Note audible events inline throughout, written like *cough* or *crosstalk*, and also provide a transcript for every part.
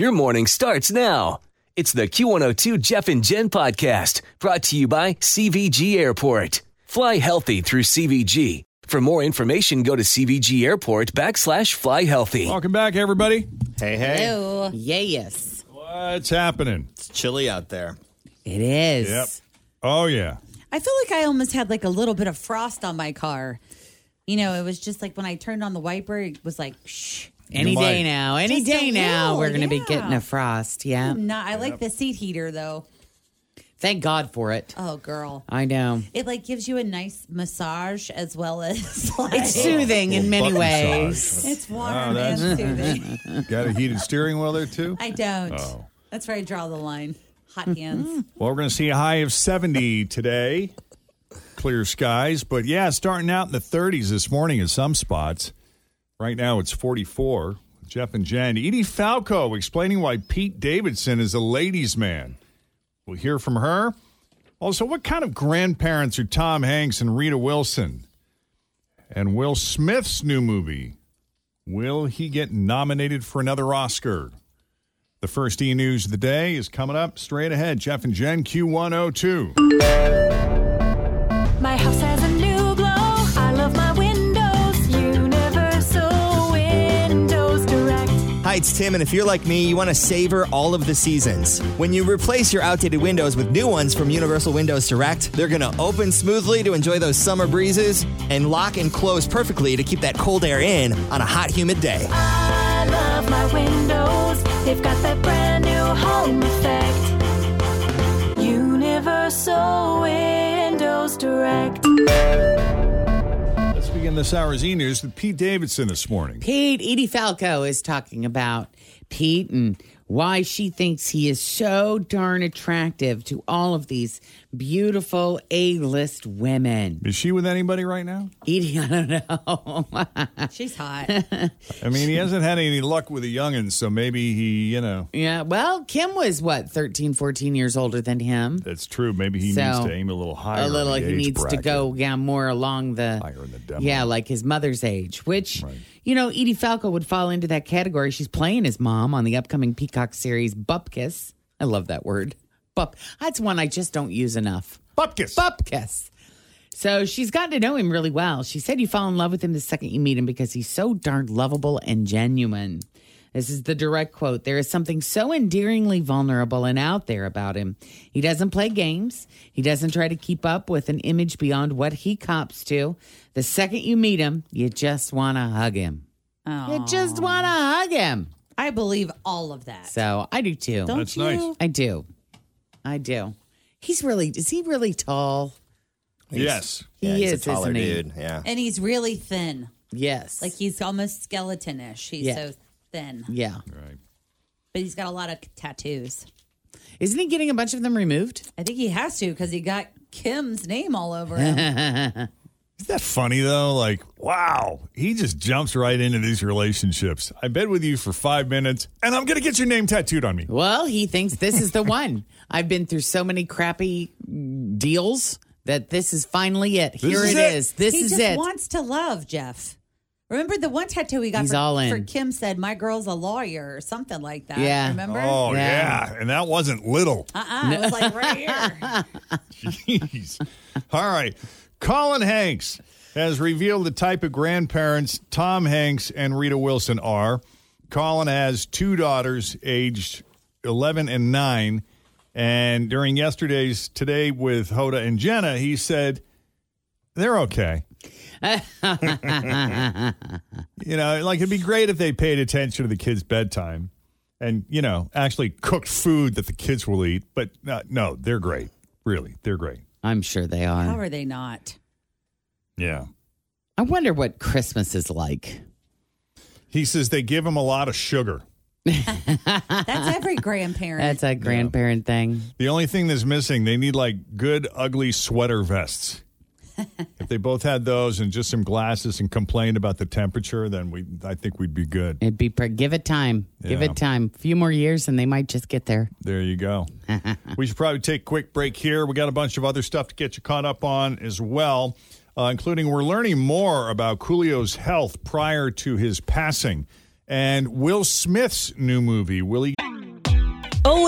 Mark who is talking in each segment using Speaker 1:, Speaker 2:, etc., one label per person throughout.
Speaker 1: Your morning starts now. It's the Q102 Jeff and Jen podcast brought to you by CVG Airport. Fly healthy through CVG. For more information, go to CVG Airport backslash fly healthy.
Speaker 2: Welcome back, everybody.
Speaker 3: Hey, hey.
Speaker 4: Hello.
Speaker 5: Yes.
Speaker 2: What's happening?
Speaker 3: It's chilly out there.
Speaker 5: It is.
Speaker 2: Yep. Oh, yeah.
Speaker 4: I feel like I almost had like a little bit of frost on my car. You know, it was just like when I turned on the wiper, it was like, shh.
Speaker 5: Any
Speaker 2: You
Speaker 5: day
Speaker 2: might.
Speaker 5: now. Any
Speaker 4: Just a
Speaker 5: day now,
Speaker 4: little,
Speaker 5: we're going to be
Speaker 4: yeah.
Speaker 5: getting a frost. Yeah.
Speaker 4: Not, I like the seat heater though.
Speaker 5: Thank God for it.
Speaker 4: Oh, girl.
Speaker 5: I know.
Speaker 4: It like gives you a nice massage as well as like *laughs*
Speaker 5: It's soothing in many
Speaker 2: butt
Speaker 5: ways.
Speaker 2: massage.
Speaker 4: it's warm
Speaker 2: Oh,
Speaker 4: and
Speaker 2: that's-
Speaker 4: soothing.
Speaker 2: Got a heated steering wheel there, too?
Speaker 4: I don't.
Speaker 2: Oh.
Speaker 4: That's where I draw the line. Hot hands. Mm-hmm.
Speaker 2: Well, we're going to see a high of 70 today. Clear skies. But yeah, starting out in the 30s this morning in some spots. Right now it's 44. Jeff and Jen. Edie Falco explaining why Pete Davidson is a ladies' man. We'll hear from her. Also, what kind of grandparents are Tom Hanks and Rita Wilson? And Will Smith's new movie. Will he get nominated for another Oscar? The first e news of the day is coming up straight ahead. Jeff and Jen, Q102.
Speaker 6: My house
Speaker 3: Hi, it's Tim, and if you're like me, you want to savor all of the seasons. When you replace your outdated windows with new ones from Universal Windows Direct, they're going to open smoothly to enjoy those summer breezes and lock and close perfectly to keep that cold air in on a hot, humid day.
Speaker 6: I love my windows. They've got that brand new home effect. Universal Windows
Speaker 2: Begin this hour's e news with Pete Davidson this morning.
Speaker 5: Pete, Edie Falco is talking about Pete and why she thinks he is so darn attractive to all of these beautiful A-list women.
Speaker 2: Is she with anybody right now?
Speaker 5: Edie, *laughs* I don't know.
Speaker 4: She's hot.
Speaker 2: I mean, he hasn't had any luck with the youngins, so maybe he, you know,
Speaker 5: yeah, well, Kim was what, 13, 14 years older than him.
Speaker 2: that's true. Maybe he
Speaker 5: So,
Speaker 2: needs to aim a little higher.
Speaker 5: a little
Speaker 2: on the
Speaker 5: he
Speaker 2: age
Speaker 5: needs
Speaker 2: bracket.
Speaker 5: to go yeah more along the
Speaker 2: Higher in the demo.
Speaker 5: yeah like his mother's age which
Speaker 2: Right.
Speaker 5: You know edie falco would fall into that category. She's playing his mom on the upcoming peacock series bupkis. I love that word. Bup. That's one i just don't use enough.
Speaker 2: Bupkis.
Speaker 5: bupkis. So she's gotten to know him really well. She said you fall in love with him the second you meet him because he's so darn lovable and genuine this is the direct quote. There is something so endearingly vulnerable and out there about him. He doesn't play games. He doesn't try to keep up with an image beyond what he cops to. The second you meet him, you just want to hug him. You just want to hug him.
Speaker 4: I believe all of that.
Speaker 5: So I do too.
Speaker 4: Don't
Speaker 2: That's
Speaker 4: you?
Speaker 2: nice.
Speaker 5: I do. I do. He's really, is he really tall?
Speaker 2: Yes.
Speaker 5: He
Speaker 3: yeah, he's
Speaker 5: is,
Speaker 3: a taller
Speaker 5: isn't he?
Speaker 3: dude. Yeah.
Speaker 4: And he's really thin.
Speaker 5: Yes.
Speaker 4: Like he's almost skeletonish. He's
Speaker 5: Yeah.
Speaker 4: so thin.
Speaker 5: yeah.
Speaker 2: Right.
Speaker 4: But he's got a lot of tattoos.
Speaker 5: Isn't he getting a bunch of them removed?
Speaker 4: I think he has to because he got Kim's name all over him. *laughs*
Speaker 2: Isn't that funny though? Like, wow, he just jumps right into these relationships. I bed with you for five minutes, and I'm gonna get your name tattooed on me.
Speaker 5: Well, he thinks this is the one. *laughs* I've been through so many crappy deals that this is finally it. Here
Speaker 2: is
Speaker 5: it
Speaker 2: it.
Speaker 5: is. This
Speaker 4: he
Speaker 5: is
Speaker 4: just
Speaker 5: it.
Speaker 4: wants to love, Jeff. Remember the one tattoo we got
Speaker 5: He's
Speaker 4: for,
Speaker 5: all in.
Speaker 4: for Kim said, My girl's a lawyer or something like that.
Speaker 5: Yeah.
Speaker 4: Remember?
Speaker 2: Oh
Speaker 5: Yeah.
Speaker 2: yeah. and that wasn't little.
Speaker 4: Uh-uh. It was like right here. *laughs*
Speaker 2: Jeez. All right. Colin Hanks has revealed the type of grandparents Tom Hanks and Rita Wilson are. Colin has two daughters aged 11 and 9. And during yesterday's Today with Hoda and Jenna, he said, they're okay. You know, like it'd be great if they paid attention to the kids' bedtime and, you know, actually cooked food that the kids will eat. But uh, no, they're great. Really, they're great.
Speaker 5: I'm sure they are.
Speaker 4: How
Speaker 5: are.
Speaker 4: are they not?
Speaker 2: Yeah.
Speaker 5: I wonder what Christmas is like.
Speaker 2: He says they give him a lot of sugar.
Speaker 4: That's every grandparent.
Speaker 5: That's a grandparent thing.
Speaker 2: The only thing that's missing, they need like good, ugly sweater vests. If they both had those and just some glasses and complained about the temperature, then we, I think we'd be good.
Speaker 5: It'd be pre- give it time. Give it time. A few more years and they might just get there.
Speaker 2: There you go. *laughs* we should probably take a quick break here. We got a bunch of other stuff to get you caught up on as well, uh, including we're learning more about Coolio's health prior to his passing and Will Smith's new movie. Will he?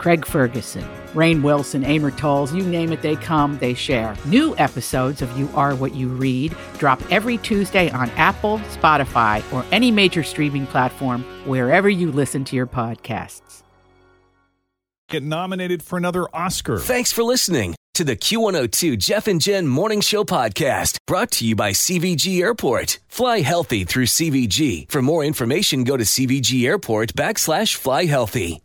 Speaker 7: Craig Ferguson, Rainn Wilson, Amor Towles, you name it, they come, they share. New episodes of You Are What You Read drop every Tuesday on Apple, Spotify, or any major streaming platform wherever you listen to your podcasts.
Speaker 2: Get nominated for another Oscar.
Speaker 1: Thanks for listening to the Q102 Jeff and Jen Morning Show podcast brought to you by CVG Airport. Fly healthy through CVG. For more information, go to CVG Airport backslash fly healthy.